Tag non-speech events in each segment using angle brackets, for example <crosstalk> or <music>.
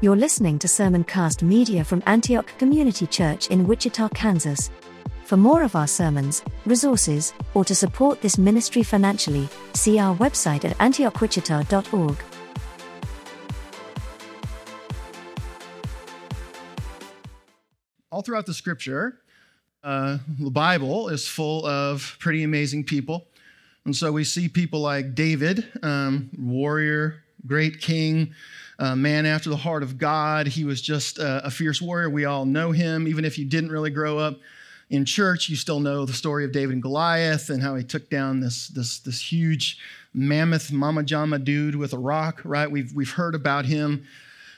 You're listening to Sermoncast Media from Antioch Community Church in Wichita, Kansas. For more of our sermons, resources, or to support this ministry financially, see our website at antiochwichita.org. all throughout the scripture, uh, the Bible is full of pretty amazing people. And so we see people like David, um, warrior, great king, uh, man after the heart of God. He was just a fierce warrior. We all know him. Even if you didn't really grow up in church, you still know the story of David and Goliath and how he took down this, this, this huge mammoth mama jama dude with a rock, right? We've, we've heard about him.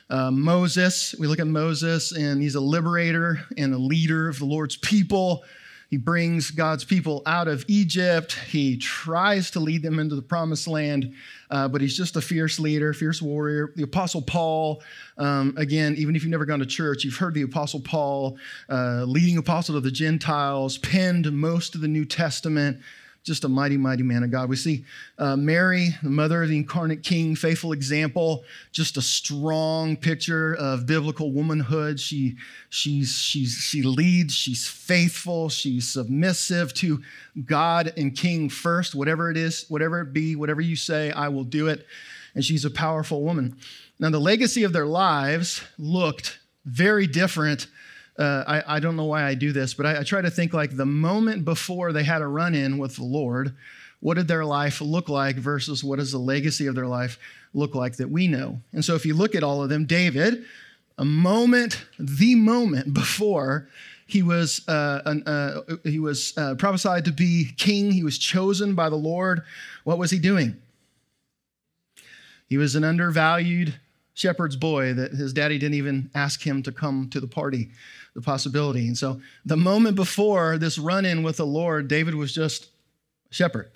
Uh, Moses, we look at Moses, and he's a liberator and a leader of the Lord's people. He brings God's people out of Egypt. He tries to lead them into the promised land, uh, but he's just a fierce leader, fierce warrior. The Apostle Paul, um, again, even if you've never gone to church, you've heard the Apostle Paul, uh, leading apostle of the Gentiles, penned most of the New Testament just a mighty, mighty man of God. We see uh, Mary, the mother of the incarnate king, faithful example, just a strong picture of biblical womanhood. She, she's, she's, she leads, she's faithful, she's submissive to God and king first, whatever it is, whatever it be, whatever you say, I will do it. And she's a powerful woman. Now, the legacy of their lives looked very different uh, I, I, don't know why I do this, but I, I try to think like the moment before they had a run in with the Lord, what did their life look like versus what does the legacy of their life look like that we know? And so if you look at all of them, David, a moment, the moment before he was, uh, an, uh, he was uh, prophesied to be king, he was chosen by the Lord, what was he doing? He was an undervalued shepherd's boy that his daddy didn't even ask him to come to the party the possibility. And so the moment before this run in with the Lord, David was just a shepherd.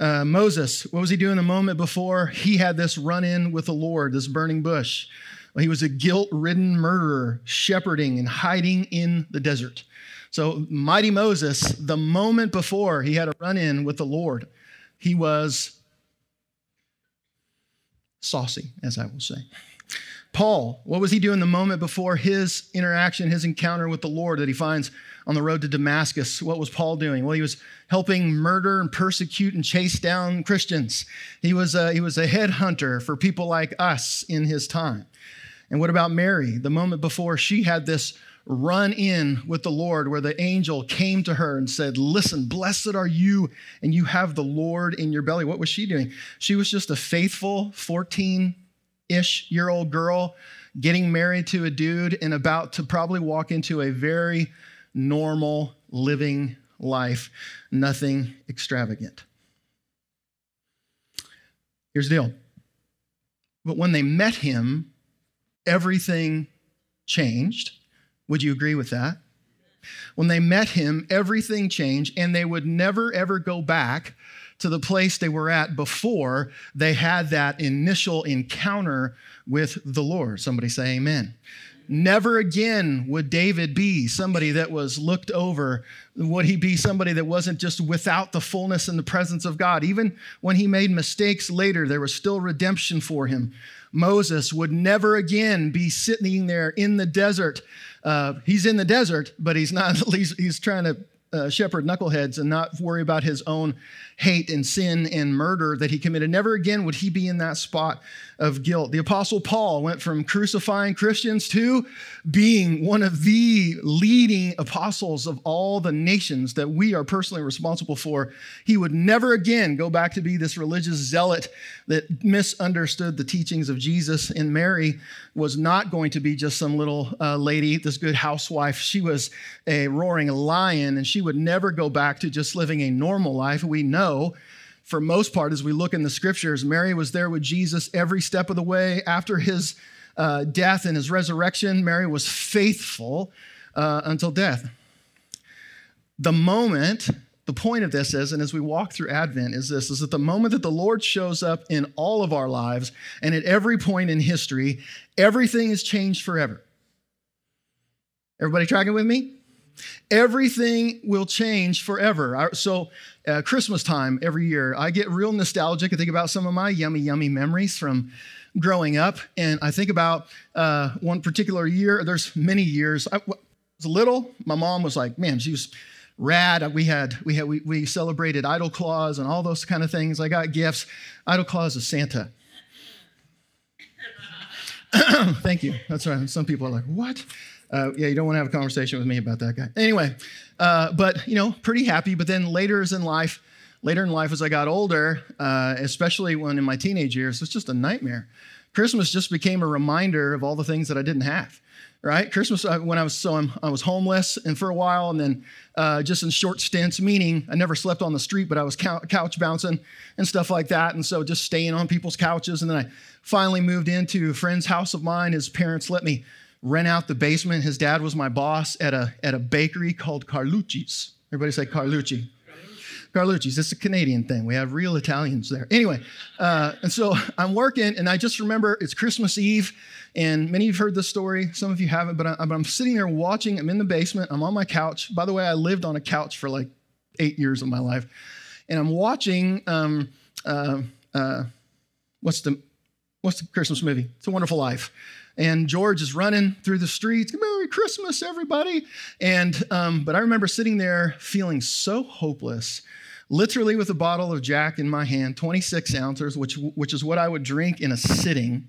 Uh, Moses, what was he doing the moment before he had this run in with the Lord, this burning bush? Well, he was a guilt ridden murderer, shepherding and hiding in the desert. So, mighty Moses, the moment before he had a run in with the Lord, he was saucy, as I will say. Paul, what was he doing the moment before his interaction, his encounter with the Lord that he finds on the road to Damascus? What was Paul doing? Well, he was helping murder and persecute and chase down Christians. He was a, he was a headhunter for people like us in his time. And what about Mary? The moment before she had this run in with the Lord, where the angel came to her and said, Listen, blessed are you, and you have the Lord in your belly. What was she doing? She was just a faithful 14 ish year old girl getting married to a dude and about to probably walk into a very normal living life, nothing extravagant. Here's the deal. But when they met him, everything changed. Would you agree with that? When they met him, everything changed, and they would never, ever go back to the place they were at before they had that initial encounter with the Lord. Somebody say amen. Never again would David be somebody that was looked over. Would he be somebody that wasn't just without the fullness and the presence of God? Even when he made mistakes later, there was still redemption for him. Moses would never again be sitting there in the desert. Uh, he's in the desert, but he's not, <laughs> he's, he's trying to uh, shepherd knuckleheads and not worry about his own hate and sin and murder that he committed. Never again would he be in that spot of guilt. The Apostle Paul went from crucifying Christians to being one of the leading apostles of all the nations that we are personally responsible for. He would never again go back to be this religious zealot that misunderstood the teachings of Jesus. And Mary was not going to be just some little uh, lady, this good housewife. She was a roaring lion, and she would never go back to just living a normal life. We know for most part, as we look in the scriptures, Mary was there with Jesus every step of the way. After his uh, death and his resurrection, Mary was faithful uh, until death. The moment, the point of this is, and as we walk through Advent, is this is that the moment that the Lord shows up in all of our lives and at every point in history, everything is changed forever. Everybody tracking with me? Everything will change forever. So, uh, Christmas time every year, I get real nostalgic. I think about some of my yummy, yummy memories from growing up. And I think about uh, one particular year, there's many years. I was little, my mom was like, man, she was rad. We had, we had, we, we celebrated Idle Claus and all those kind of things. I got gifts. Idle Claus is Santa. <clears throat> Thank you. That's right. Some people are like, what? Uh, yeah, you don't want to have a conversation with me about that guy. Anyway, uh, but you know, pretty happy. But then later in life, later in life as I got older, uh, especially when in my teenage years, it's just a nightmare. Christmas just became a reminder of all the things that I didn't have. Right, Christmas uh, when I was so I'm, i was homeless and for a while, and then uh, just in short stints. Meaning, I never slept on the street, but I was couch bouncing and stuff like that, and so just staying on people's couches. And then I finally moved into a friend's house of mine. His parents let me rent out the basement. His dad was my boss at a, at a bakery called Carlucci's. Everybody say Carlucci. Carlucci's. It's a Canadian thing. We have real Italians there. Anyway, uh, and so I'm working, and I just remember it's Christmas Eve, and many of you have heard this story. Some of you haven't, but, I, am sitting there watching. I'm in the basement. I'm on my couch. By the way, I lived on a couch for like eight years of my life, and I'm watching. Um, uh, uh, what's the what's the Christmas movie? It's a Wonderful Life and George is running through the streets. Merry Christmas, everybody! And um, but I remember sitting there feeling so hopeless, literally with a bottle of Jack in my hand, 26 ounces, which which is what I would drink in a sitting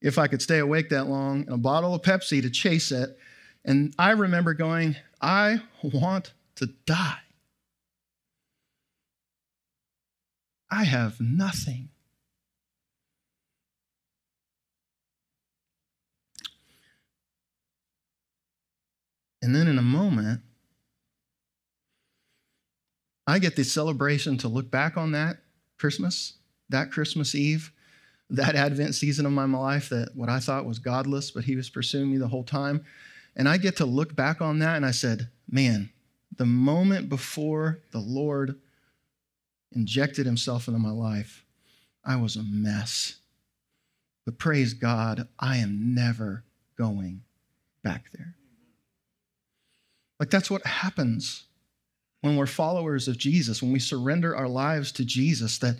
if I could stay awake that long, and a bottle of Pepsi to chase it. And I remember going, I want to die. I have nothing. And then in a moment, I get the celebration to look back on that Christmas, that Christmas Eve, that Advent season of my life, that what I thought was godless, but he was pursuing me the whole time. And I get to look back on that and I said, man, the moment before the Lord injected himself into my life, I was a mess. But praise God, I am never going back there. Like that's what happens when we're followers of Jesus, when we surrender our lives to Jesus, that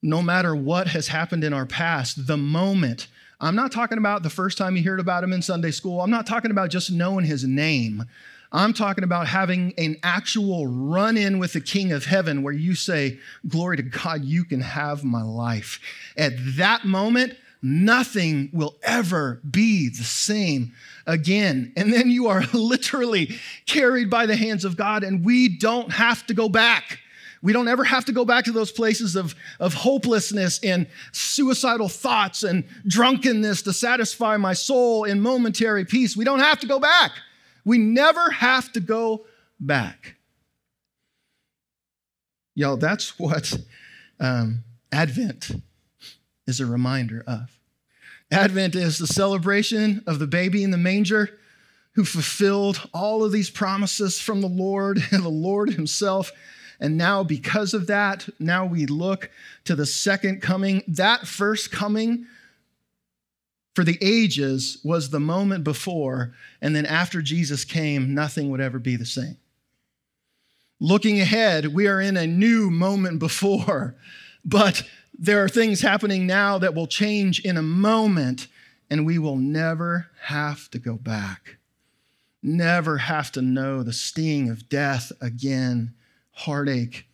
no matter what has happened in our past, the moment, I'm not talking about the first time you heard about him in Sunday school, I'm not talking about just knowing his name. I'm talking about having an actual run in with the King of Heaven where you say, Glory to God, you can have my life. At that moment, nothing will ever be the same again. And then you are <laughs> literally carried by the hands of God, and we don't have to go back. We don't ever have to go back to those places of, of hopelessness and suicidal thoughts and drunkenness to satisfy my soul in momentary peace. We don't have to go back. We never have to go back. Y'all, that's what um, Advent is a reminder of. Advent is the celebration of the baby in the manger who fulfilled all of these promises from the Lord and <laughs> the Lord Himself. And now, because of that, now we look to the second coming. That first coming for the ages was the moment before, and then after Jesus came, nothing would ever be the same. Looking ahead, we are in a new moment before, <laughs> but there are things happening now that will change in a moment, and we will never have to go back. Never have to know the sting of death again, heartache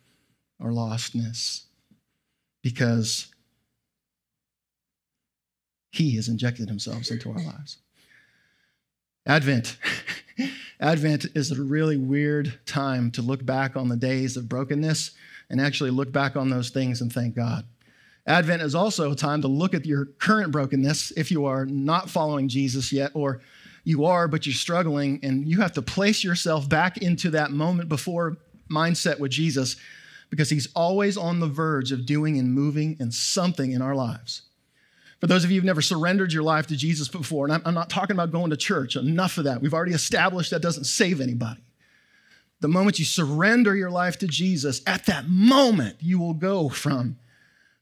or lostness, because He has injected Himself into our lives. Advent. <laughs> Advent is a really weird time to look back on the days of brokenness and actually look back on those things and thank God. Advent is also a time to look at your current brokenness if you are not following Jesus yet, or you are, but you're struggling, and you have to place yourself back into that moment before mindset with Jesus because he's always on the verge of doing and moving and something in our lives. For those of you who've never surrendered your life to Jesus before, and I'm not talking about going to church, enough of that. We've already established that doesn't save anybody. The moment you surrender your life to Jesus, at that moment, you will go from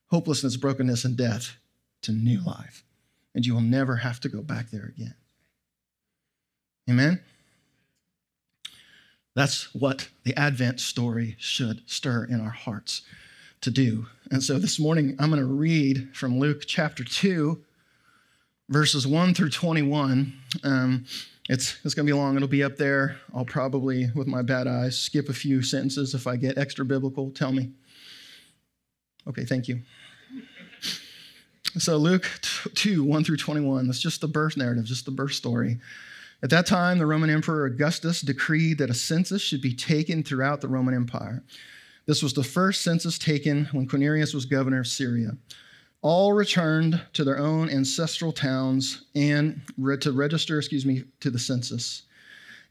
hopelessness, brokenness, and death to new life. And you will never have to go back there again. Amen? That's what the Advent story should stir in our hearts to do. And so this morning, I'm going to read from Luke chapter 2, verses 1 through 21. Um, it's, it's going to be long. It'll be up there. I'll probably, with my bad eyes, skip a few sentences. If I get extra biblical, tell me. Okay, thank you. So, Luke 2, 1 through 21, that's just the birth narrative, just the birth story. At that time, the Roman Emperor Augustus decreed that a census should be taken throughout the Roman Empire. This was the first census taken when Quirinius was governor of Syria. All returned to their own ancestral towns and to register, excuse me, to the census.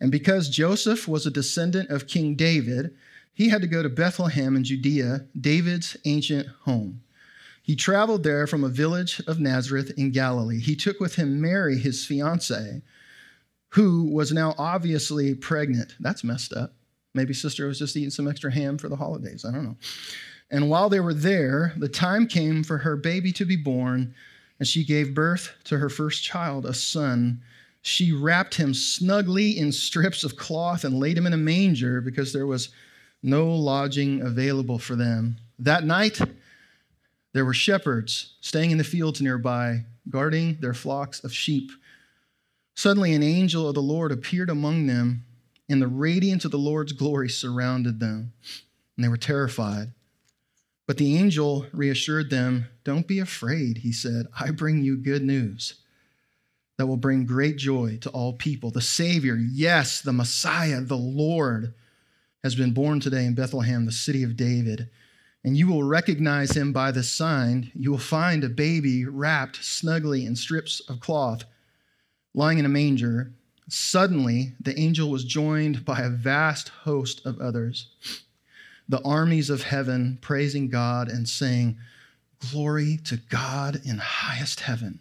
And because Joseph was a descendant of King David, he had to go to Bethlehem in Judea, David's ancient home. He traveled there from a village of Nazareth in Galilee. He took with him Mary, his fiancee, who was now obviously pregnant. That's messed up. Maybe sister was just eating some extra ham for the holidays. I don't know. And while they were there, the time came for her baby to be born, and she gave birth to her first child, a son. She wrapped him snugly in strips of cloth and laid him in a manger because there was no lodging available for them. That night, there were shepherds staying in the fields nearby, guarding their flocks of sheep. Suddenly, an angel of the Lord appeared among them and the radiance of the Lord's glory surrounded them, and they were terrified. But the angel reassured them, Don't be afraid, he said. I bring you good news that will bring great joy to all people. The Savior, yes, the Messiah, the Lord, has been born today in Bethlehem, the city of David. And you will recognize him by the sign. You will find a baby wrapped snugly in strips of cloth, lying in a manger. Suddenly, the angel was joined by a vast host of others, the armies of heaven praising God and saying, Glory to God in highest heaven,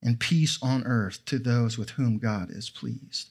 and peace on earth to those with whom God is pleased.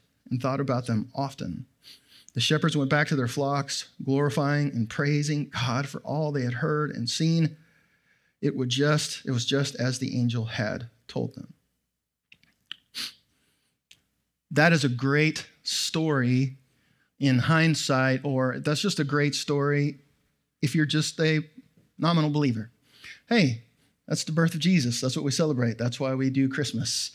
and thought about them often. The shepherds went back to their flocks, glorifying and praising God for all they had heard and seen. It, just, it was just as the angel had told them that is a great story in hindsight, or that's just a great story if you're just a nominal believer. Hey, that's the birth of Jesus. That's what we celebrate. That's why we do Christmas.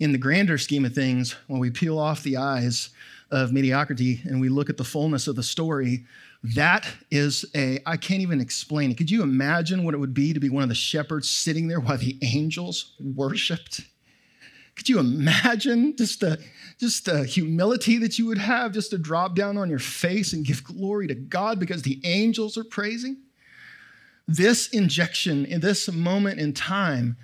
In the grander scheme of things, when we peel off the eyes of mediocrity and we look at the fullness of the story, that is a, I can't even explain it. Could you imagine what it would be to be one of the shepherds sitting there while the angels worshiped? Could you imagine just the, just the humility that you would have just to drop down on your face and give glory to God because the angels are praising? This injection in this moment in time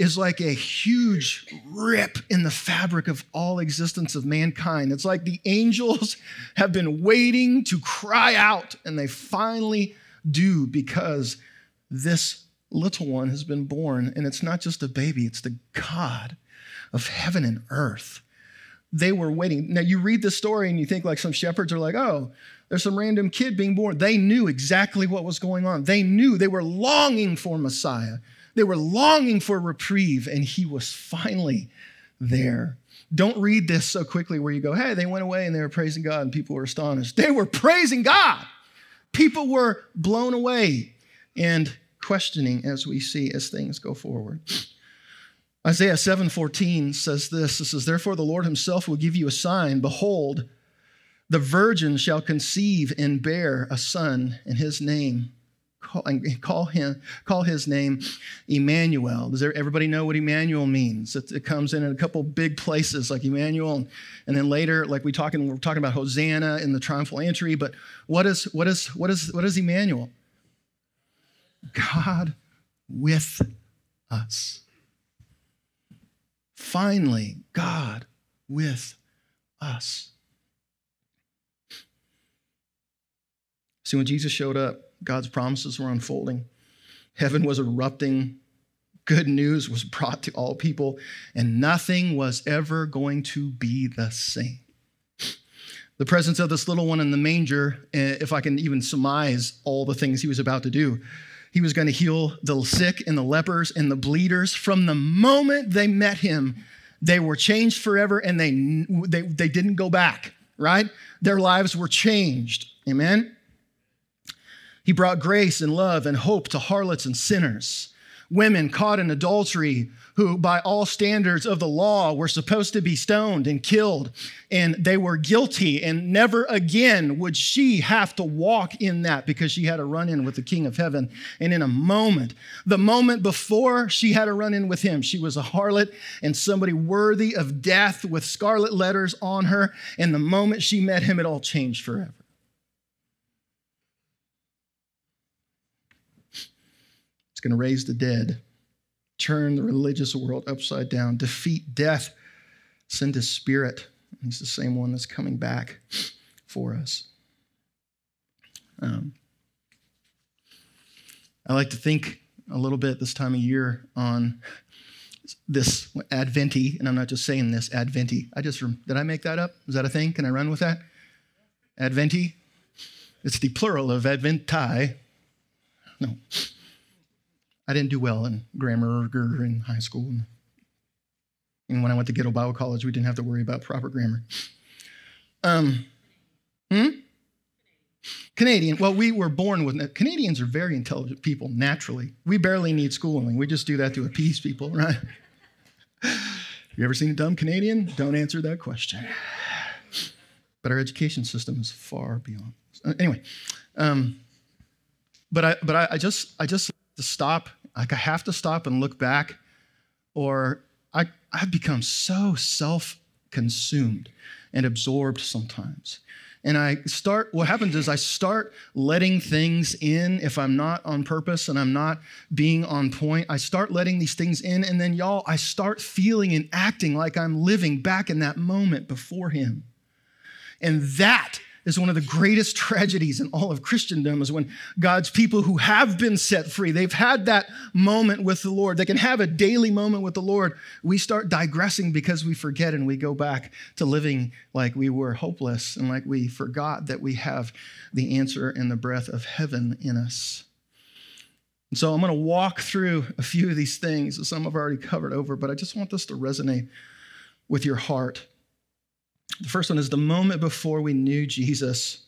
is like a huge rip in the fabric of all existence of mankind. It's like the angels <laughs> have been waiting to cry out, and they finally do because this little one has been born. And it's not just a baby, it's the God of heaven and earth. They were waiting. Now, you read the story and you think like some shepherds are like, oh, there's some random kid being born. They knew exactly what was going on. They knew they were longing for Messiah. They were longing for reprieve, and he was finally there. Don't read this so quickly where you go, hey, they went away and they were praising God and people were astonished. They were praising God. People were blown away and questioning as we see as things go forward. Isaiah 7:14 says this. It says, Therefore the Lord himself will give you a sign. Behold, the virgin shall conceive and bear a son, and his name, call, call him, call his name Emmanuel. Does everybody know what Emmanuel means? It, it comes in, in a couple big places like Emmanuel, and, and then later, like we talking, we're talking about Hosanna in the triumphal entry. But what is what is what is what is Emmanuel? God with us. Finally, God with us. See, when Jesus showed up, God's promises were unfolding. Heaven was erupting. Good news was brought to all people, and nothing was ever going to be the same. The presence of this little one in the manger, eh, if I can even surmise all the things he was about to do, he was going to heal the sick and the lepers and the bleeders. From the moment they met him, they were changed forever and they, they, they didn't go back, right? Their lives were changed. Amen? He brought grace and love and hope to harlots and sinners, women caught in adultery who, by all standards of the law, were supposed to be stoned and killed, and they were guilty, and never again would she have to walk in that because she had a run in with the King of Heaven. And in a moment, the moment before she had a run in with him, she was a harlot and somebody worthy of death with scarlet letters on her. And the moment she met him, it all changed forever. It's going to raise the dead turn the religious world upside down, defeat death, send his spirit. He's the same one that's coming back for us. Um, I like to think a little bit this time of year on this Adventi, and I'm not just saying this Adventi. I just did I make that up? Is that a thing? Can I run with that? Adventi. It's the plural of Adventi. No, I didn't do well in grammar or in high school. And when I went to Ghetto Bible College, we didn't have to worry about proper grammar. Um, hmm? Canadian. Well, we were born with Canadians are very intelligent people naturally. We barely need schooling. We just do that to appease people, <laughs> right? you ever seen a dumb Canadian? Don't answer that question. But our education system is far beyond. Anyway, um, but I but I, I just I just to stop like I have to stop and look back, or I, I've become so self consumed and absorbed sometimes. And I start, what happens is I start letting things in if I'm not on purpose and I'm not being on point. I start letting these things in, and then y'all, I start feeling and acting like I'm living back in that moment before Him. And that is one of the greatest tragedies in all of Christendom is when God's people who have been set free, they've had that moment with the Lord. They can have a daily moment with the Lord. We start digressing because we forget and we go back to living like we were hopeless and like we forgot that we have the answer and the breath of heaven in us. And so I'm going to walk through a few of these things, some I've already covered over, but I just want this to resonate with your heart. The first one is the moment before we knew Jesus,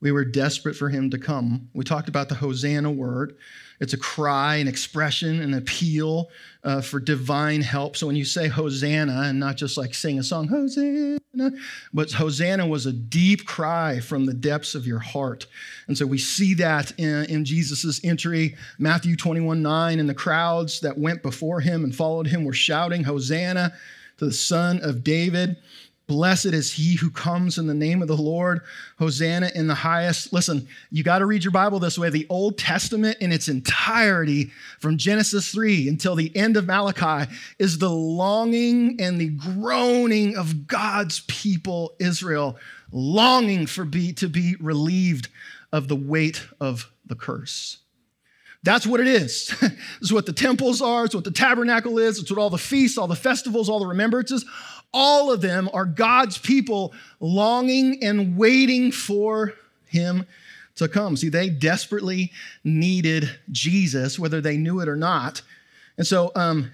we were desperate for him to come. We talked about the Hosanna word. It's a cry, an expression, an appeal uh, for divine help. So when you say Hosanna, and not just like sing a song, Hosanna, but Hosanna was a deep cry from the depths of your heart. And so we see that in, in Jesus' entry, Matthew 21 9, and the crowds that went before him and followed him were shouting, Hosanna the Son of David. Blessed is he who comes in the name of the Lord. Hosanna in the highest. Listen, you got to read your Bible this way. The Old Testament in its entirety, from Genesis 3 until the end of Malachi, is the longing and the groaning of God's people, Israel, longing for be, to be relieved of the weight of the curse. That's what it is. <laughs> is what the temples are. It's what the tabernacle is. It's what all the feasts, all the festivals, all the remembrances, all of them are God's people longing and waiting for Him to come. See, they desperately needed Jesus, whether they knew it or not. And so um,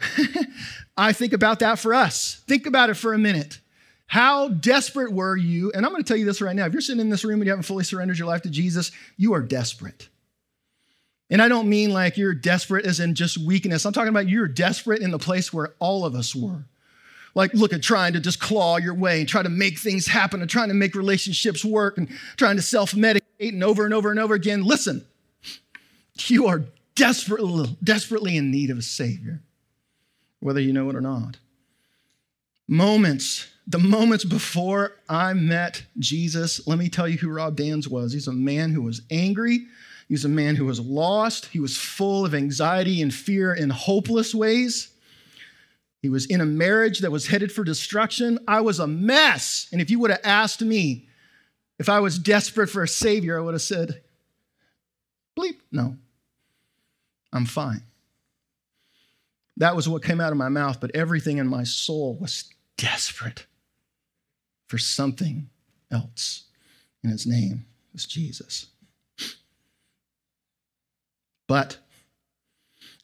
<laughs> I think about that for us. Think about it for a minute. How desperate were you? And I'm going to tell you this right now. If you're sitting in this room and you haven't fully surrendered your life to Jesus, you are desperate. And I don't mean like you're desperate as in just weakness. I'm talking about you're desperate in the place where all of us were. Like, look at trying to just claw your way and try to make things happen and trying to make relationships work and trying to self medicate and over and over and over again. Listen, you are desperately, desperately in need of a Savior, whether you know it or not. Moments, the moments before I met Jesus, let me tell you who Rob Dans was. He's a man who was angry he was a man who was lost. He was full of anxiety and fear in hopeless ways. He was in a marriage that was headed for destruction. I was a mess. And if you would have asked me If I was desperate for a Savior, I would have said, bleep, no, I'm fine. That was what came out of my mouth, but everything in my soul was desperate for something else. And his name was Jesus. But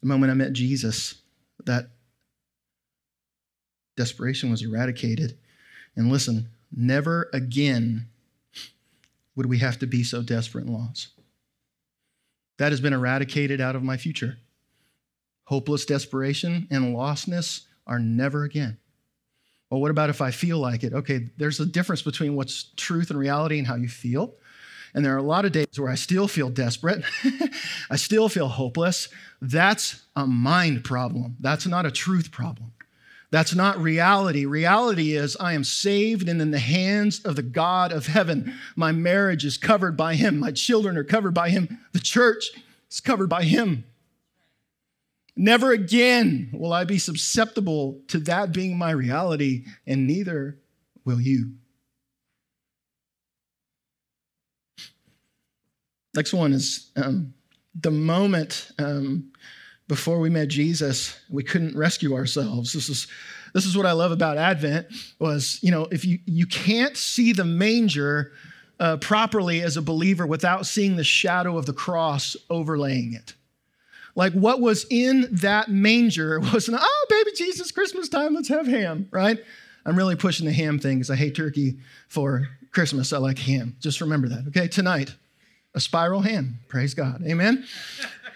the moment I met Jesus, that desperation was eradicated. And listen, never again would we have to be so desperate and lost. That has been eradicated out of my future. Hopeless desperation and lostness are never again. Well, what about if I feel like it? Okay, there's a difference between what's truth and reality and how you feel. And there are a lot of days where I still feel desperate. <laughs> I still feel hopeless. That's a mind problem. That's not a truth problem. That's not reality. Reality is I am saved and in the hands of the God of heaven. My marriage is covered by Him. My children are covered by Him. The church is covered by Him. Never again will I be susceptible to that being my reality, and neither will you. Next one is um, the moment um, before we met Jesus, we couldn't rescue ourselves. This is this is what I love about Advent was you know if you you can't see the manger uh, properly as a believer without seeing the shadow of the cross overlaying it. Like what was in that manger wasn't, oh, baby Jesus, Christmas time, let's have ham, right? I'm really pushing the ham thing because I hate turkey for Christmas. I like ham. Just remember that, okay? Tonight, a spiral ham. Praise God. Amen.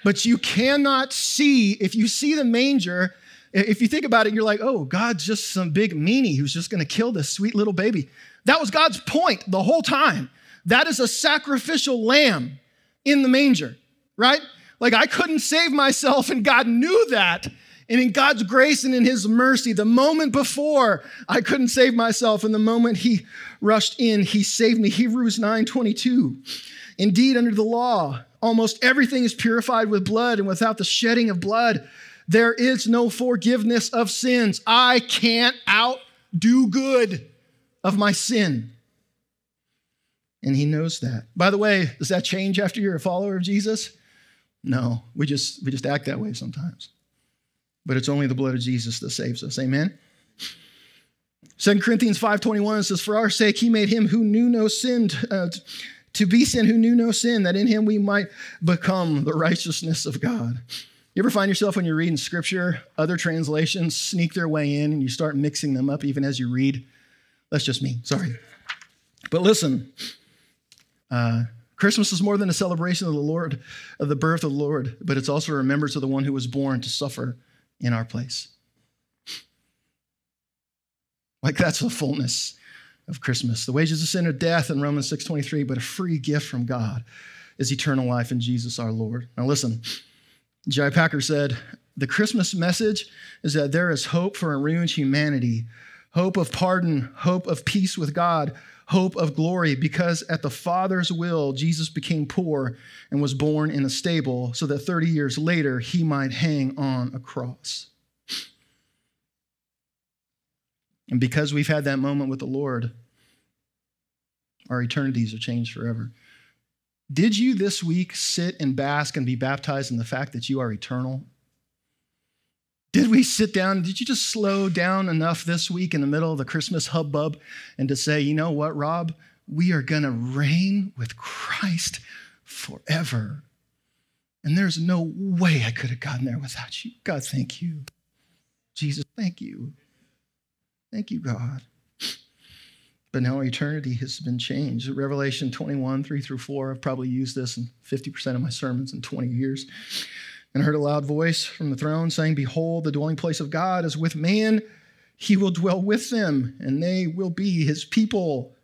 but you cannot see, if you see the manger, if you think about it, you're like, oh, God's just some big meanie who's just going to kill this sweet little baby. That was God's point the whole time. That is a sacrificial lamb in the manger, right? Like I couldn't save myself, and God knew that. And in God's grace and in His mercy, the moment before I couldn't save myself, and the moment He rushed in, He saved me. Hebrews 9 22. Indeed, under the law, almost everything is purified with blood, and without the shedding of blood, there is no forgiveness of sins. I can't outdo good of my sin. And he knows that. By the way, does that change after you're a follower of Jesus? No, we just we just act that way sometimes. But it's only the blood of Jesus that saves us. Amen. 2 Corinthians 5:21 says for our sake he made him who knew no sin uh, to be sin who knew no sin that in him we might become the righteousness of God. You ever find yourself when you're reading scripture, other translations sneak their way in and you start mixing them up even as you read? That's just me, sorry. But listen, uh, Christmas is more than a celebration of the Lord, of the birth of the Lord, but it's also a remembrance of the one who was born to suffer in our place. Like that's the fullness of Christmas. The wages of sin are death in Romans 6:23, but a free gift from God is eternal life in Jesus our Lord. Now listen, J.I. Packer said, the Christmas message is that there is hope for a ruined humanity, hope of pardon, hope of peace with God, hope of glory because at the Father's will, Jesus became poor and was born in a stable so that 30 years later he might hang on a cross. And because we've had that moment with the Lord, our eternities are changed forever. Did you this week sit and bask and be baptized in the fact that you are eternal did we sit down? Did you just slow down enough this week in the middle of the Christmas hubbub and to say, you know what, Rob? We are going to reign with Christ forever. And there's no way I could have gotten there without you. God, thank you. Jesus, thank you. Thank you, God. But now eternity has been changed. Revelation 21, 3 through 4, I've probably used this in 50% of my sermons in 20 years and I heard a loud voice from the throne saying, Behold, the dwelling place of God is with man. He will dwell with them, and they will be his people.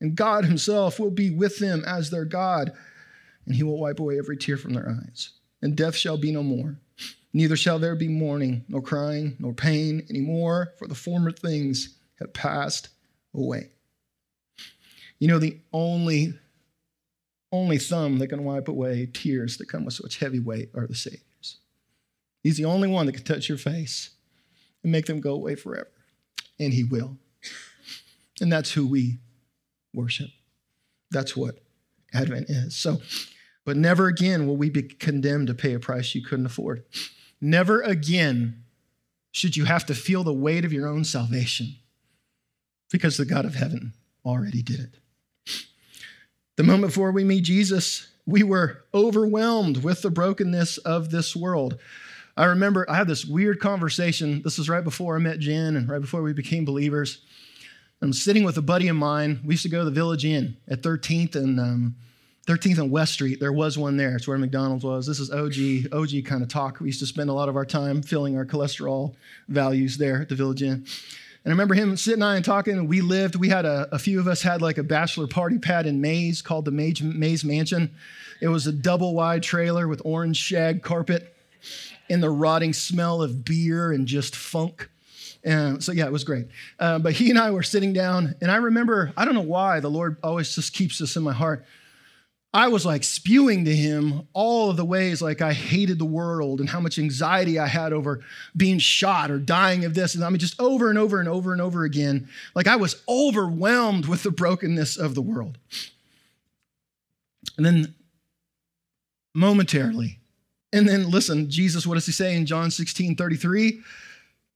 And God himself will be with them as their God, and he will wipe away every tear from their eyes. And death shall be no more. Neither shall there be mourning, nor crying, nor pain anymore, for the former things have passed away. You know, the only, only thumb that can wipe away tears that come with such heavy weight are the Savior's. He's the only one that can touch your face and make them go away forever. And He will. And that's who we worship. That's what Advent is. So, but never again will we be condemned to pay a price you couldn't afford. Never again should you have to feel the weight of your own salvation because the God of heaven already did it. The moment before we meet Jesus, we were overwhelmed with the brokenness of this world. I remember I had this weird conversation. This was right before I met Jen and right before we became believers. I'm sitting with a buddy of mine. We used to go to the Village Inn at 13th and um, 13th and West Street. There was one there. It's where McDonald's was. This is OG, OG kind of talk. We used to spend a lot of our time filling our cholesterol values there at the Village Inn. And I remember him sitting and I and talking, we lived, we had a, a few of us had like a bachelor party pad in Maize called the Maize, Maize Mansion. It was a double wide trailer with orange shag carpet and the rotting smell of beer and just funk. And so, yeah, it was great. Uh, but he and I were sitting down, and I remember, I don't know why, the Lord always just keeps this in my heart. I was like spewing to him all of the ways like I hated the world and how much anxiety I had over being shot or dying of this. And I mean, just over and over and over and over again. Like I was overwhelmed with the brokenness of the world. And then momentarily, and then listen, Jesus, what does he say in John 16 33?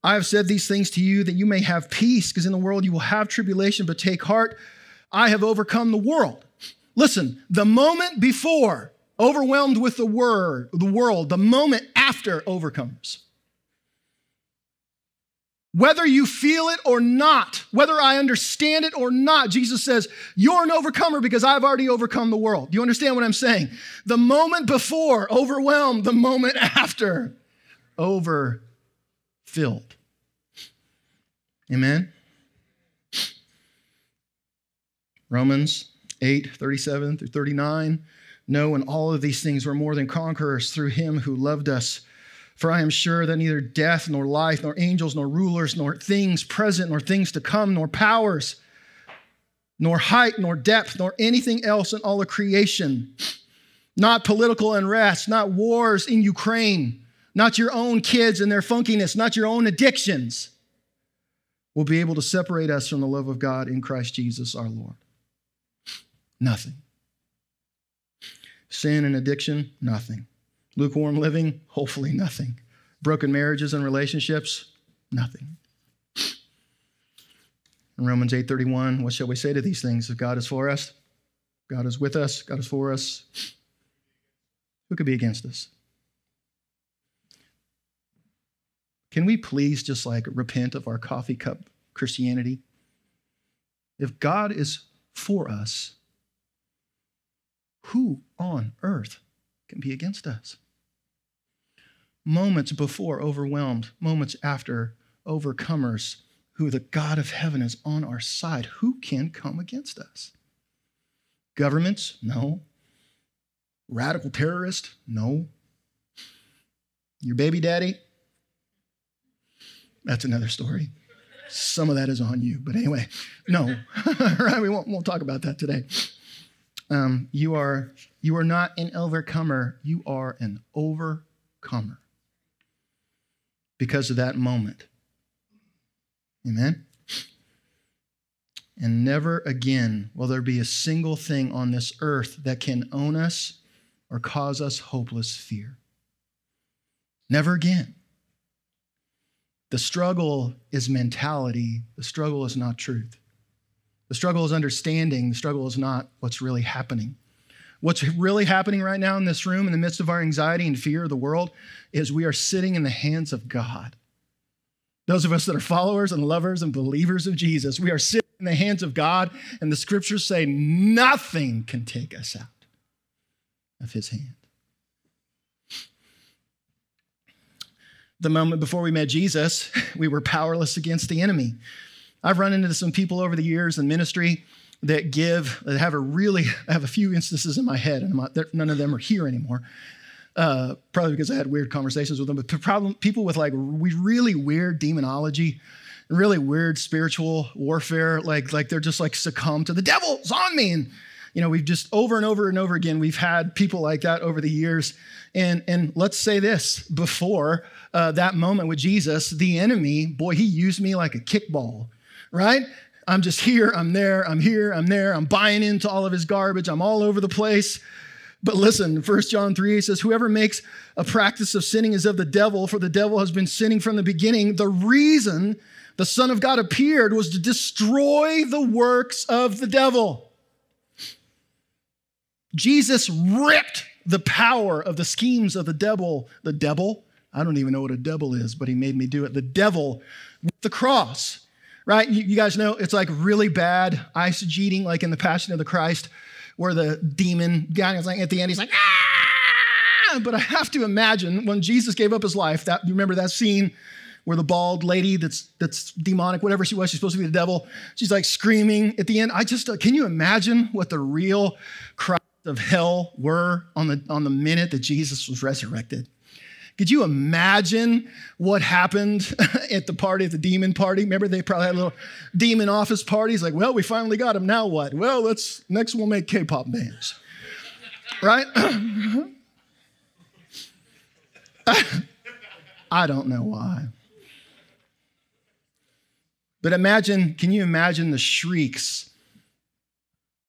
I have said these things to you that you may have peace, because in the world you will have tribulation, but take heart. I have overcome the world. Listen, the moment before, overwhelmed with the word, the world, the moment after overcomes. Whether you feel it or not, whether I understand it or not, Jesus says, You're an overcomer because I've already overcome the world. Do you understand what I'm saying? The moment before, overwhelmed, the moment <laughs> after, overfilled. Amen? Romans 8, 37 through 39. No, in all of these things we're more than conquerors through him who loved us. For I am sure that neither death, nor life, nor angels, nor rulers, nor things present, nor things to come, nor powers, nor height, nor depth, nor anything else in all of creation, not political unrest, not wars in Ukraine, not your own kids and their funkiness, not your own addictions, will be able to separate us from the love of God in Christ Jesus our Lord. Nothing. Sin and addiction, nothing. Lukewarm living, hopefully nothing. Broken marriages and relationships, nothing. In Romans 8:31, what shall we say to these things? If God is for us, God is with us, God is for us, who could be against us? Can we please just like repent of our coffee cup Christianity? If God is for us, who on earth can be against us? Moments before, overwhelmed. Moments after, overcomers. Who the God of heaven is on our side. Who can come against us? Governments? No. Radical terrorist? No. Your baby daddy? That's another story. Some of that is on you, but anyway, no. <laughs> right? We won't, won't talk about that today. Um, you are you are not an overcomer. You are an overcomer because of that moment. Amen. And never again will there be a single thing on this earth that can own us or cause us hopeless fear. Never again. The struggle is mentality, the struggle is not truth. The struggle is understanding, the struggle is not what's really happening. What's really happening right now in this room, in the midst of our anxiety and fear of the world, is we are sitting in the hands of God. Those of us that are followers and lovers and believers of Jesus, we are sitting in the hands of God, and the scriptures say nothing can take us out of his hand. The moment before we met Jesus, we were powerless against the enemy. I've run into some people over the years in ministry that give, that have a really, I <laughs> have a few instances in my head, and none of them are here anymore. Uh, probably because I had weird conversations with them, but problem, people with like we really weird demonology, really weird spiritual warfare, like, like they're just like succumb to the devil's on me. And, you know, we've just over and over and over again, we've had people like that over the years. And, and let's say this before uh, that moment with Jesus, the enemy, boy, he used me like a kickball right? I'm just here, I'm there, I'm here, I'm there, I'm buying into all of his garbage, I'm all over the place. But listen, 1 John 3 says, Whoever makes a practice of sinning is of the devil, for the devil has been sinning from the beginning. The reason the Son of God appeared was to destroy the works of the devil. Jesus ripped the power of the schemes of the devil, the devil. I don't even know what a devil is, but he made me do it. The devil with the cross, right? You, you guys know it's like really bad eisegeting, like in the Passion of the Christ, where the demon guy is like at the end, he's like, ah! But I have to imagine when Jesus gave up his life, that you remember that scene where the bald lady that's that's demonic, whatever she was, she's supposed to be the devil. She's like screaming at the end. I just uh, can you imagine what the real cry of hell were on the, on the minute that Jesus was resurrected. Could you imagine what happened <laughs> at the party, at the demon party? Remember, they probably had little demon office parties. Like, well, we finally got him. Now what? Well, let's next we'll make K-pop bands, right? <laughs> I don't know why. But imagine, can you imagine the shrieks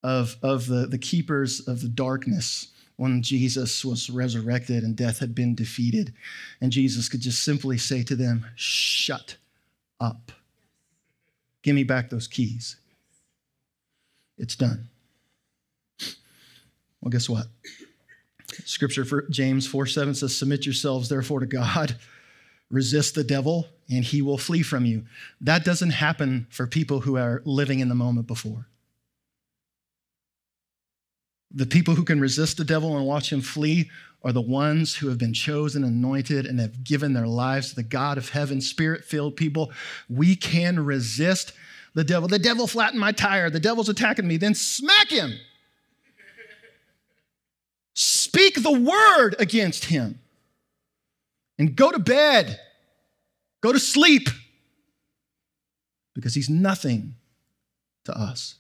of, of the, the keepers of the darkness when Jesus was resurrected and death had been defeated. And Jesus could just simply say to them, Shut up. Give me back those keys. It's done. Well, guess what? Scripture for James 4 7 says, Submit yourselves therefore to God, resist the devil, and he will flee from you. That doesn't happen for people who are living in the moment before. The people who can resist the devil and watch him flee are the ones who have been chosen, anointed, and have given their lives to the God of heaven, spirit filled people. We can resist the devil. The devil flattened my tire. The devil's attacking me. Then smack him. Speak the word against him and go to bed. Go to sleep because he's nothing to us.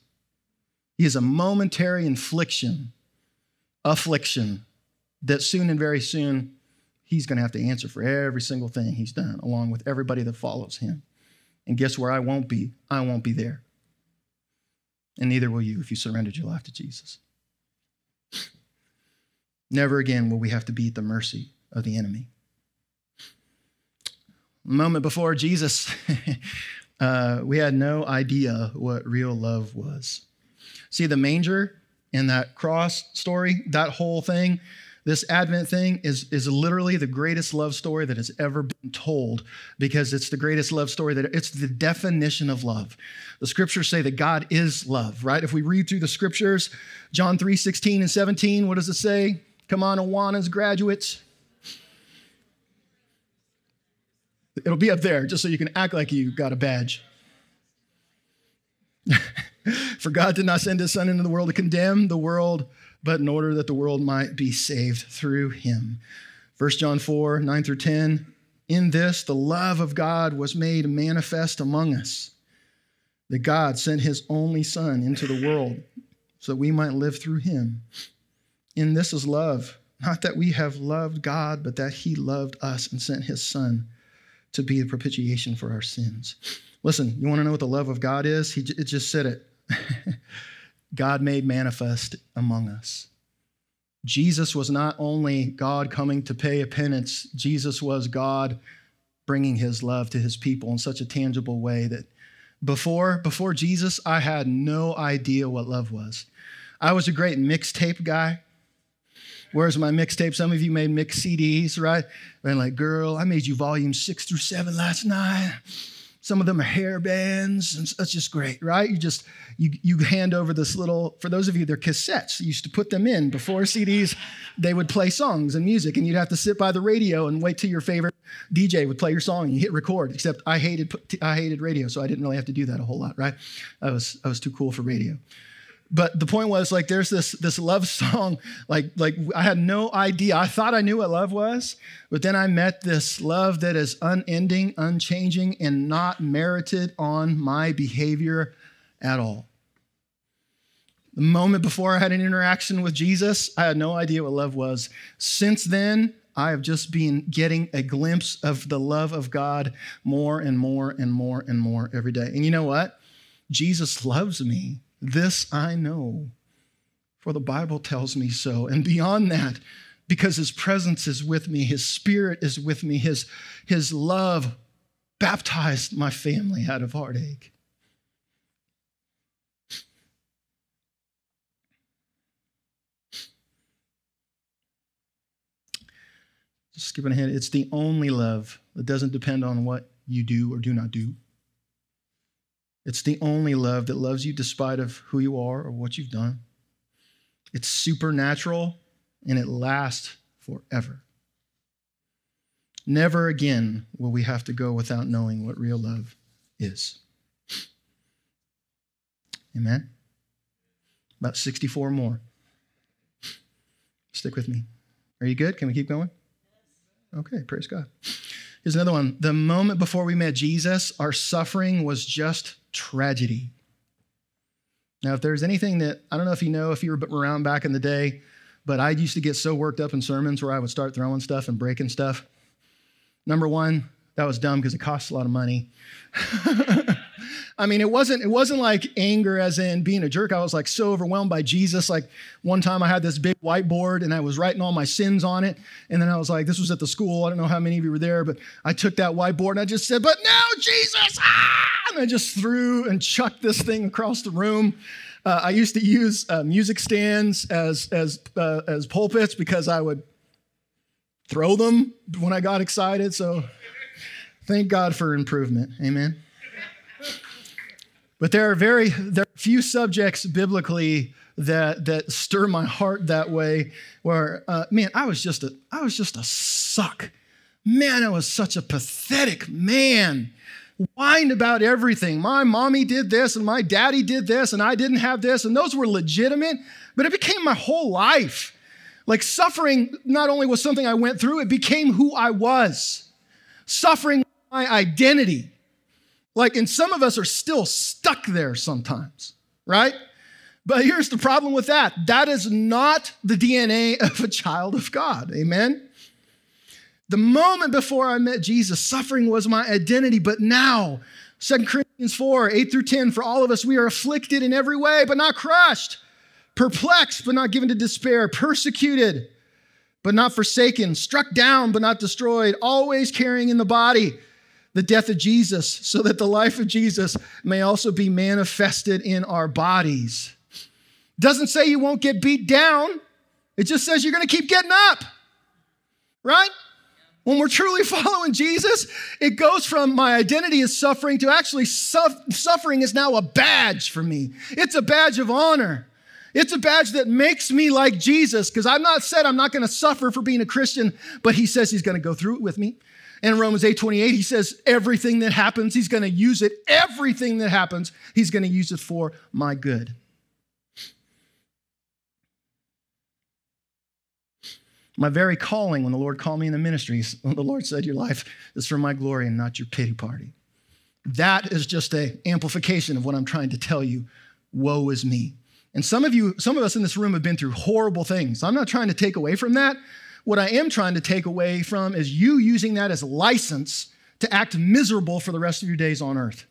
He is a momentary infliction, affliction that soon and very soon he's going to have to answer for every single thing he's done, along with everybody that follows him. And guess where I won't be? I won't be there. And neither will you if you surrendered your life to Jesus. Never again will we have to be at the mercy of the enemy. A moment before Jesus, <laughs> uh, we had no idea what real love was. See, the manger and that cross story, that whole thing, this Advent thing is, is literally the greatest love story that has ever been told because it's the greatest love story that it's the definition of love. The scriptures say that God is love, right? If we read through the scriptures, John 3 16 and 17, what does it say? Come on, Awana's graduates. It'll be up there just so you can act like you got a badge. <laughs> <laughs> For God did not send his Son into the world to condemn the world, but in order that the world might be saved through him. 1 John 4 9 through 10. In this, the love of God was made manifest among us, that God sent his only Son into the world so that we might live through him. In this is love, not that we have loved God, but that he loved us and sent his Son to be the propitiation for our sins. Listen, you want to know what the love of God is? He it just said it. <laughs> God made manifest among us. Jesus was not only God coming to pay a penance, Jesus was God bringing his love to his people in such a tangible way that before before Jesus I had no idea what love was. I was a great mixtape guy. Where's my mixtape? Some of you made mix CDs, right? And like, girl, I made you volume six through seven last night. Some of them are hair bands, and that's just great, right? You just you you hand over this little. For those of you, they're cassettes. You used to put them in before CDs. They would play songs and music, and you'd have to sit by the radio and wait till your favorite DJ would play your song. And you hit record. Except I hated I hated radio, so I didn't really have to do that a whole lot, right? I was I was too cool for radio but the point was like there's this this love song like like i had no idea. I thought i knew what love was but then i met this love that is unending unchanging and not merited on my behavior at all. The moment before i had an interaction with jesus i had no idea what love was. Since then i have just been getting a glimpse of the love of god more and more and more and more every day. And you know what? Jesus loves me. This I know, for the Bible tells me so. And beyond that, because his presence is with me, his spirit is with me, his, his love baptized my family out of heartache. Just skipping ahead, it's the only love that doesn't depend on what you do or do not do. It's the only love that loves you despite of who you are or what you've done. It's supernatural and it lasts forever. Never again will we have to go without knowing what real love is. Amen. About 64 more. Stick with me. Are you good? Can we keep going? Okay, praise God. Here's another one. The moment before we met Jesus, our suffering was just tragedy. Now, if there's anything that, I don't know if you know, if you were around back in the day, but I used to get so worked up in sermons where I would start throwing stuff and breaking stuff. Number one, that was dumb because it costs a lot of money. <laughs> I mean, it wasn't it wasn't like anger as in being a jerk. I was like so overwhelmed by Jesus. Like one time I had this big whiteboard and I was writing all my sins on it. And then I was like, this was at the school. I don't know how many of you were there, but I took that whiteboard and I just said, but now Jesus, ah! and I just threw and chucked this thing across the room. Uh, I used to use uh, music stands as as uh, as pulpits because I would throw them when I got excited. So thank God for improvement. Amen. But there are very there are few subjects biblically that that stir my heart that way. Where uh, man, I was just a I was just a suck. Man, I was such a pathetic man. Whined about everything. My mommy did this and my daddy did this and I didn't have this and those were legitimate, but it became my whole life. Like suffering not only was something I went through, it became who I was. Suffering my identity. Like, and some of us are still stuck there sometimes, right? But here's the problem with that that is not the DNA <laughs> of a child of God. Amen? The moment before I met Jesus, suffering was my identity, but now, 2 Corinthians 4 8 through 10, for all of us, we are afflicted in every way, but not crushed, perplexed, but not given to despair, persecuted, but not forsaken, struck down, but not destroyed, always carrying in the body the death of Jesus, so that the life of Jesus may also be manifested in our bodies. Doesn't say you won't get beat down, it just says you're to keep getting up, right? When we're truly <laughs> following Jesus, it goes from my identity is suffering to actually suffering is now a badge for me. It's a badge of honor. It's a badge that makes me like Jesus because I'm not said I'm not going to suffer for being a Christian, but he says he's going to go through it with me. In Romans 8 28, he says, everything that happens, he's going to use it. Everything that happens, he's going to use it for my good. My very calling, when the Lord called me in the ministry, <laughs> the Lord said, Your life is for my glory and not your pity party. That is just an amplification of what I'm trying to tell you. Woe is me. And some of you, some of us in this room have been through horrible things. I'm not trying to take away from that. What I am trying to take away from is you using that as license to act miserable for the rest of your days on earth.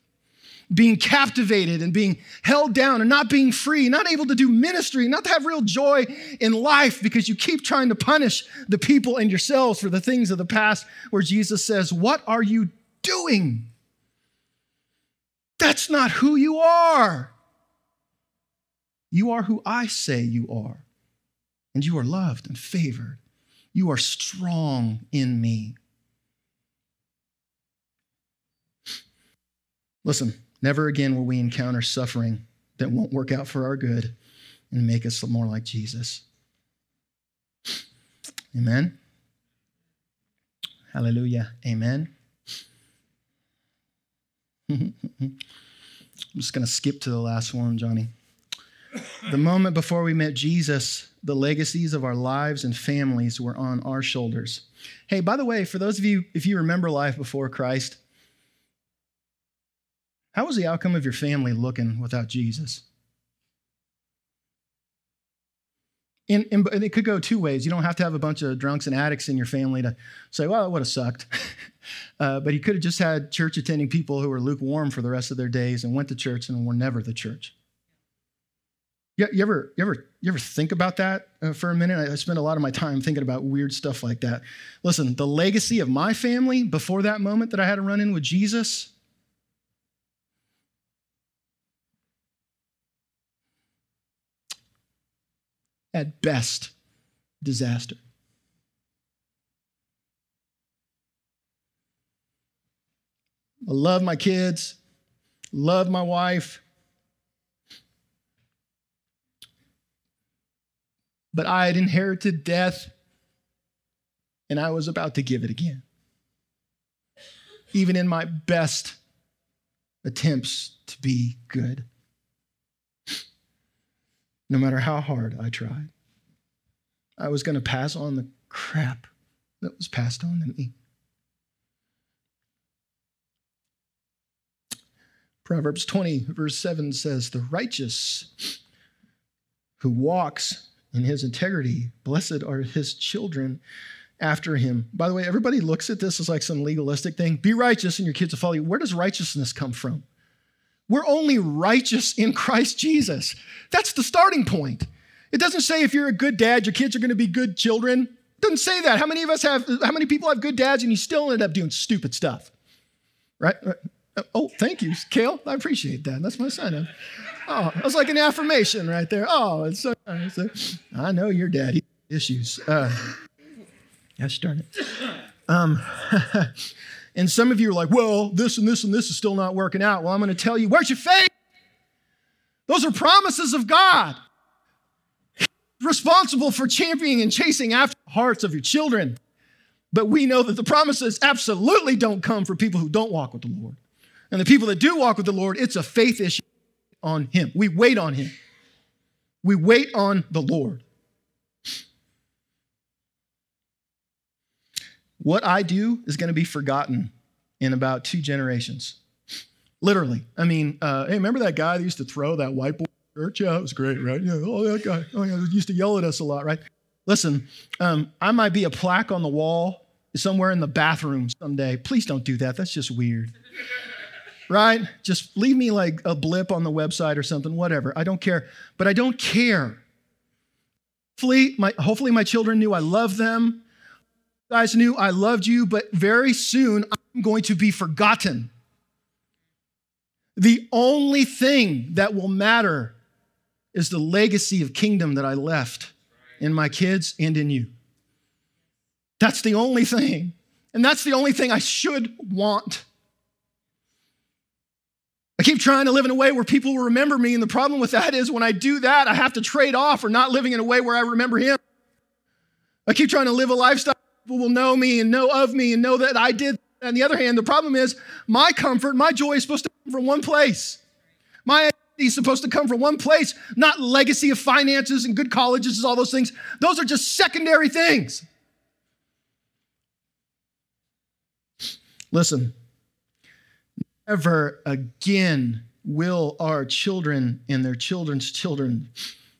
Being captivated and being held down and not being free, not able to do ministry, not to have real joy in life because you keep trying to punish the people and yourselves for the things of the past where Jesus says, What are you doing? That's not who you are. You are who I say you are, and you are loved and favored you are strong in me. Listen, never again will we encounter suffering that won't work out for our good and make us more like Jesus. Amen. Hallelujah. Amen. <laughs> I'm just going to skip to the last one, Johnny. The moment before we met Jesus, the legacies of our lives and families were on our shoulders. Hey, by the way, for those of you, if you remember life before Christ, how was the outcome of your family looking without Jesus? And, and, it could go two ways. You don't have to have a bunch of drunks and addicts in your family to say, well, it would have sucked. <laughs> uh, but he could have just had church attending people who were lukewarm for the rest of their days and went to church and were never the church. You, you ever, you, ever, you ever think about that uh, for a minute? I, I spend a lot of my time thinking about weird stuff like that. Listen, the legacy of my family before that moment that I had to run in with Jesus, at best, disaster. I love my kids, love my wife. But I had inherited death and I was about to give it again. Even in my best attempts to be good no matter how hard I tried. I was going to pass on the crap that was passed on to me. Proverbs 20, verse 7 says, The righteous who walks in his integrity, blessed are his children after him. By the way, everybody looks at this as like some legalistic thing. Be righteous and your kids will follow you. Where does righteousness come from? We're only righteous in Christ Jesus. That's the starting point. It doesn't say if you're a good dad, your kids are going to be good children. It doesn't say that. How many of us have, how many people have good dads and you still end up doing stupid stuff? Right? Uh, oh, thank you, Kale. I appreciate that. That's my son. Oh, that's like an affirmation right there. Oh, it's so nice. I know your daddy issues. Uh, gosh darn it. Um, <laughs> And some of you are like, well, this and this and this is still not working out. Well, I'm going to tell you, where's your faith? Those are promises of God. responsible for championing and chasing after the hearts of your children. But we know that the promises absolutely don't come for people who don't walk with the Lord. And the people that do walk with the Lord, it's a faith issue on Him. We wait on Him. We wait on the Lord. What I do is going to be forgotten in about two generations. Literally. I mean, uh, hey, remember that guy that used to throw that whiteboard church? Yeah, it was great, right? Yeah, oh, that guy. Oh, yeah, used to yell at us a lot, right? Listen, um, I might be a plaque on the wall somewhere in the bathroom someday. Please don't do that. That's just weird. <laughs> right? Just leave me like a blip on the website or something, whatever. I don't care. But I don't care. Hopefully my, hopefully my children knew I love them guys knew I loved you, but very soon I'm going to be forgotten. The only thing that will matter is the legacy of kingdom that I left in my kids and in you. That's the only thing. And that's the only thing I should want. I keep trying to live in a way where people will remember me. And the problem with that is when I do that, I have to trade off for not living in a way where I remember him. I keep trying to live a lifestyle people will know me and know of me and know that I did. On the other hand, the problem is my comfort, my joy is supposed to come from one place. My identity is supposed to come from one place, not legacy of finances and good colleges and all those things. Those are just secondary things. Listen, never again will our children and their children's children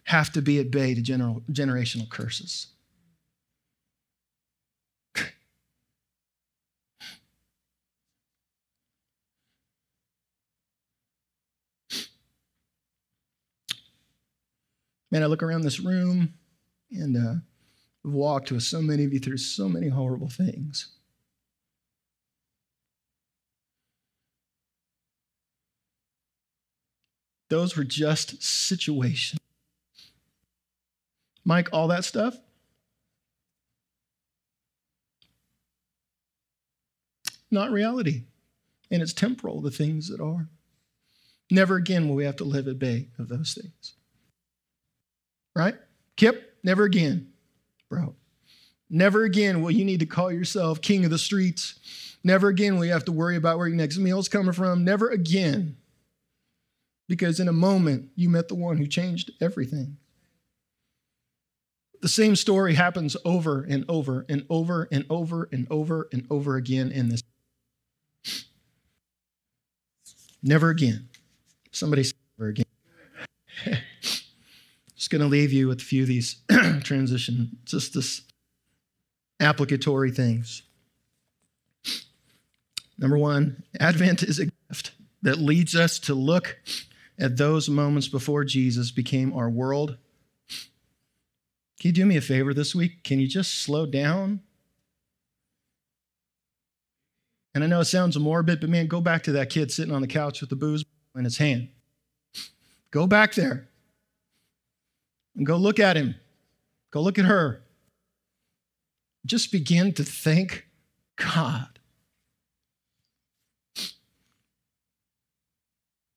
have to be at bay to general, generational curses. Man, I look around this room and uh, walked with so many of you through so many horrible things. Those were just situations. Mike, all that stuff, not reality. And it's temporal, the things that are. Never again will we have to live at bay of those things right? Kip, never again, bro. Never again will you need to call yourself king of the streets. Never again will you have to worry about where your next meal's coming from. Never again. Because in a moment, you met the one who changed everything. The same story happens over and over and over and over and over and over again in this. Never again. Somebody say never again. <laughs> Just going to leave you with a few of these <clears throat> transition, just this applicatory things. Number one, Advent is a gift that leads us to look at those moments before Jesus became our world. Can you do me a favor this week? Can you just slow down? And I know it sounds morbid, but man, go back to that kid sitting on the couch with the booze in his hand. Go back there and go look at him. Go look at her. Just begin to thank God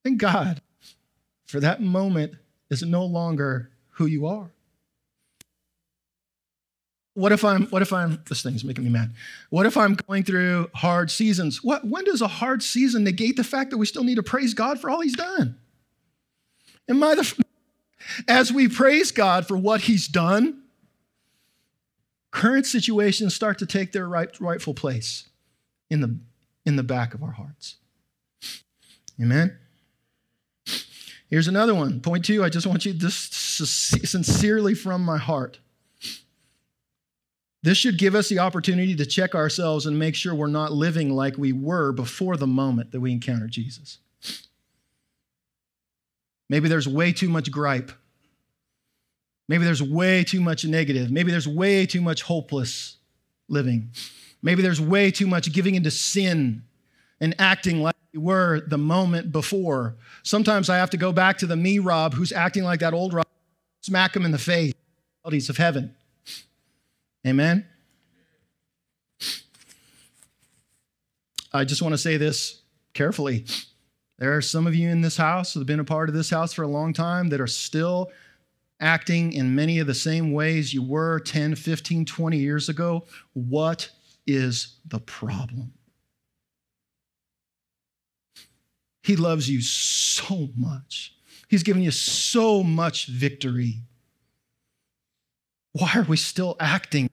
Thank God for that moment is no longer who you are. What if I'm, what if I'm, this thing's making me mad. What if I'm going through hard seasons? What, when does a hard season negate the fact that we still need to praise God for all he's done? Am I the, as we praise God for what he's done, current situations start to take their right, rightful place in the, in the back of our hearts. Amen? Here's another one. Point two, I just want you to sincerely from my heart. This should give us the opportunity to check ourselves and make sure we're not living like we were before the moment that we encountered Jesus. Maybe there's way too much gripe. Maybe there's way too much negative. Maybe there's way too much hopeless living. Maybe there's way too much giving into sin and acting like we were the moment before. Sometimes I have to go back to the me Rob who's acting like that old Rob, smack him in the face, realities of heaven. Amen. I just want to say this carefully. There are some of you in this house that have been a part of this house for a long time that are still acting in many of the same ways you were 10, 15, 20 years ago. What is the problem? He loves you so much. He's given you so much victory. Why are we still acting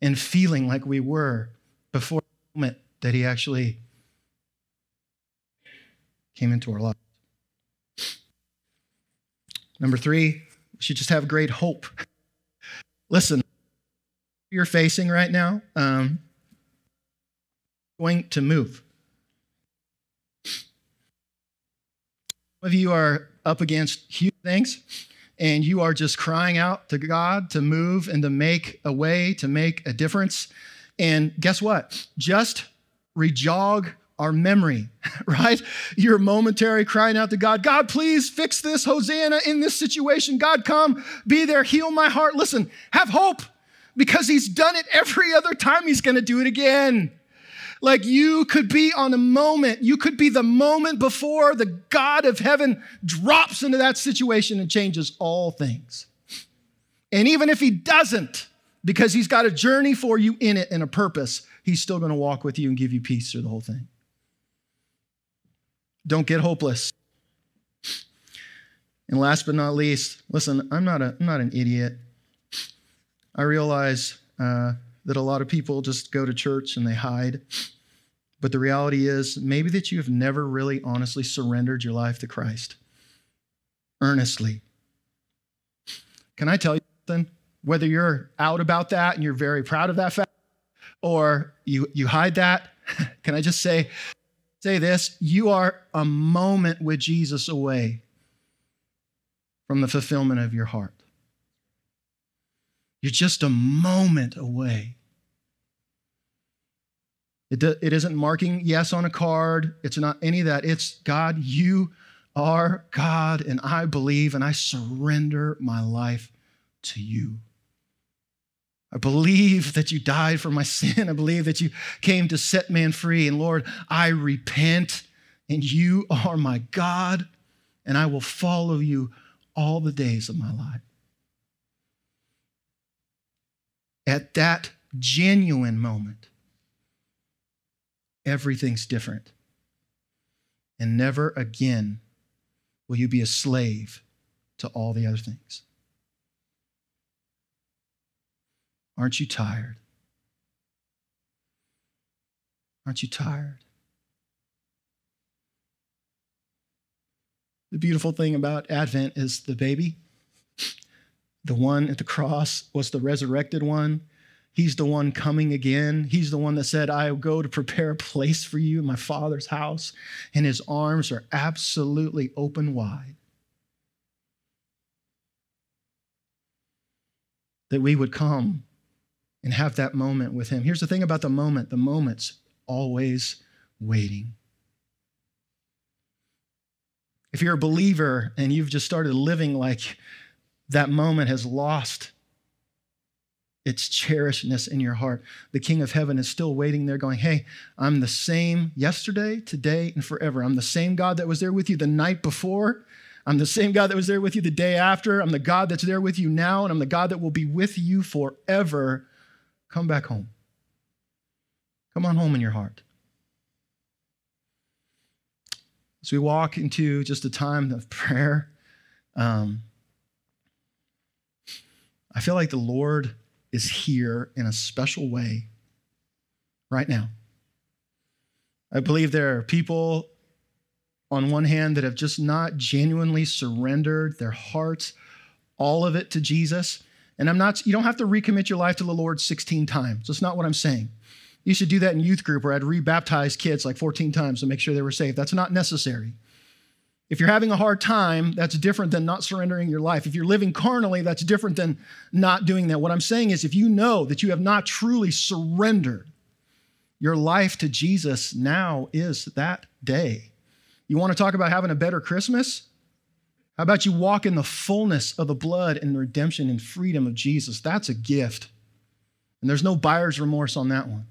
and feeling like we were before the moment that He actually came into our lives? Number three, we should just have great hope. <laughs> Listen, you're facing right now, um, going to move. Of you are up against huge things and you are just crying out to God to move and to make a way, to make a difference. And guess what? Just rejog our memory, <laughs> right? You're momentary crying out to God, God, please fix this, Hosanna, in this situation. God, come, be there, heal my heart. Listen, have hope because He's done it every other time, He's gonna do it again. Like you could be on a moment, you could be the moment before the God of heaven drops into that situation and changes all things. And even if he doesn't, because he's got a journey for you in it and a purpose, he's still going to walk with you and give you peace through the whole thing. Don't get hopeless. And last but not least, listen, I'm not, a, I'm not an idiot. I realize uh, that a lot of people just go to church and they hide. But the reality is, maybe that you have never really honestly surrendered your life to Christ earnestly. Can I tell you something? Whether you're out about that and you're very proud of that fact, or you, you hide that, <laughs> can I just say, say this? You are a moment with Jesus away from the fulfillment of your heart. You're just a moment away. It, do, it isn't marking yes on a card. It's not any of that. It's God, you are God, and I believe and I surrender my life to you. I believe that you died for my <laughs> sin. I believe that you came to set man free. And Lord, I repent, and you are my God, and I will follow you all the days of my life. At that genuine moment, everything's different. And never again will you be a slave to all the other things. Aren't you tired? Aren't you tired? The beautiful thing about Advent is the baby. The one at the cross was the resurrected one. He's the one coming again. He's the one that said, I will go to prepare a place for you in my Father's house. And his arms are absolutely open wide. That we would come and have that moment with him. Here's the thing about the moment the moment's always waiting. If you're a believer and you've just started living like that moment has lost its cherishedness in your heart. The King of Heaven is still waiting there, going, Hey, I'm the same yesterday, today, and forever. I'm the same God that was there with you the night before. I'm the same God that was there with you the day after. I'm the God that's there with you now, and I'm the God that will be with you forever. Come back home. Come on home in your heart. As we walk into just a time of prayer, um, I feel like the Lord is here in a special way right now. I believe there are people on one hand that have just not genuinely surrendered their hearts, all of it to Jesus. And I'm not, you don't have to recommit your life to the Lord 16 times. That's not what I'm saying. You should do that in youth group where I'd rebaptize kids like 14 times to make sure they were saved. That's not necessary. If you're having a hard time, that's different than not surrendering your life. If you're living carnally, that's different than not doing that. What I'm saying is, if you know that you have not truly surrendered your life to Jesus, now is that day. You want to talk about having a better Christmas? How about you walk in the fullness of the blood and the redemption and freedom of Jesus? That's a gift. And there's no buyer's remorse on that one.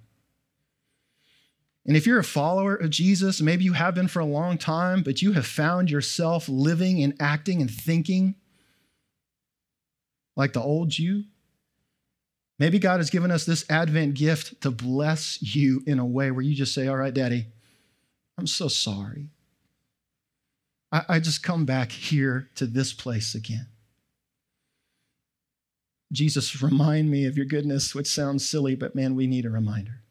And if you're a follower of Jesus, maybe you have been for a long time, but you have found yourself living and acting and thinking like the old you, maybe God has given us this Advent gift to bless you in a way where you just say, All right, Daddy, I'm so sorry. I, I just come back here to this place again. Jesus, remind me of your goodness, which sounds silly, but man, we need a reminder.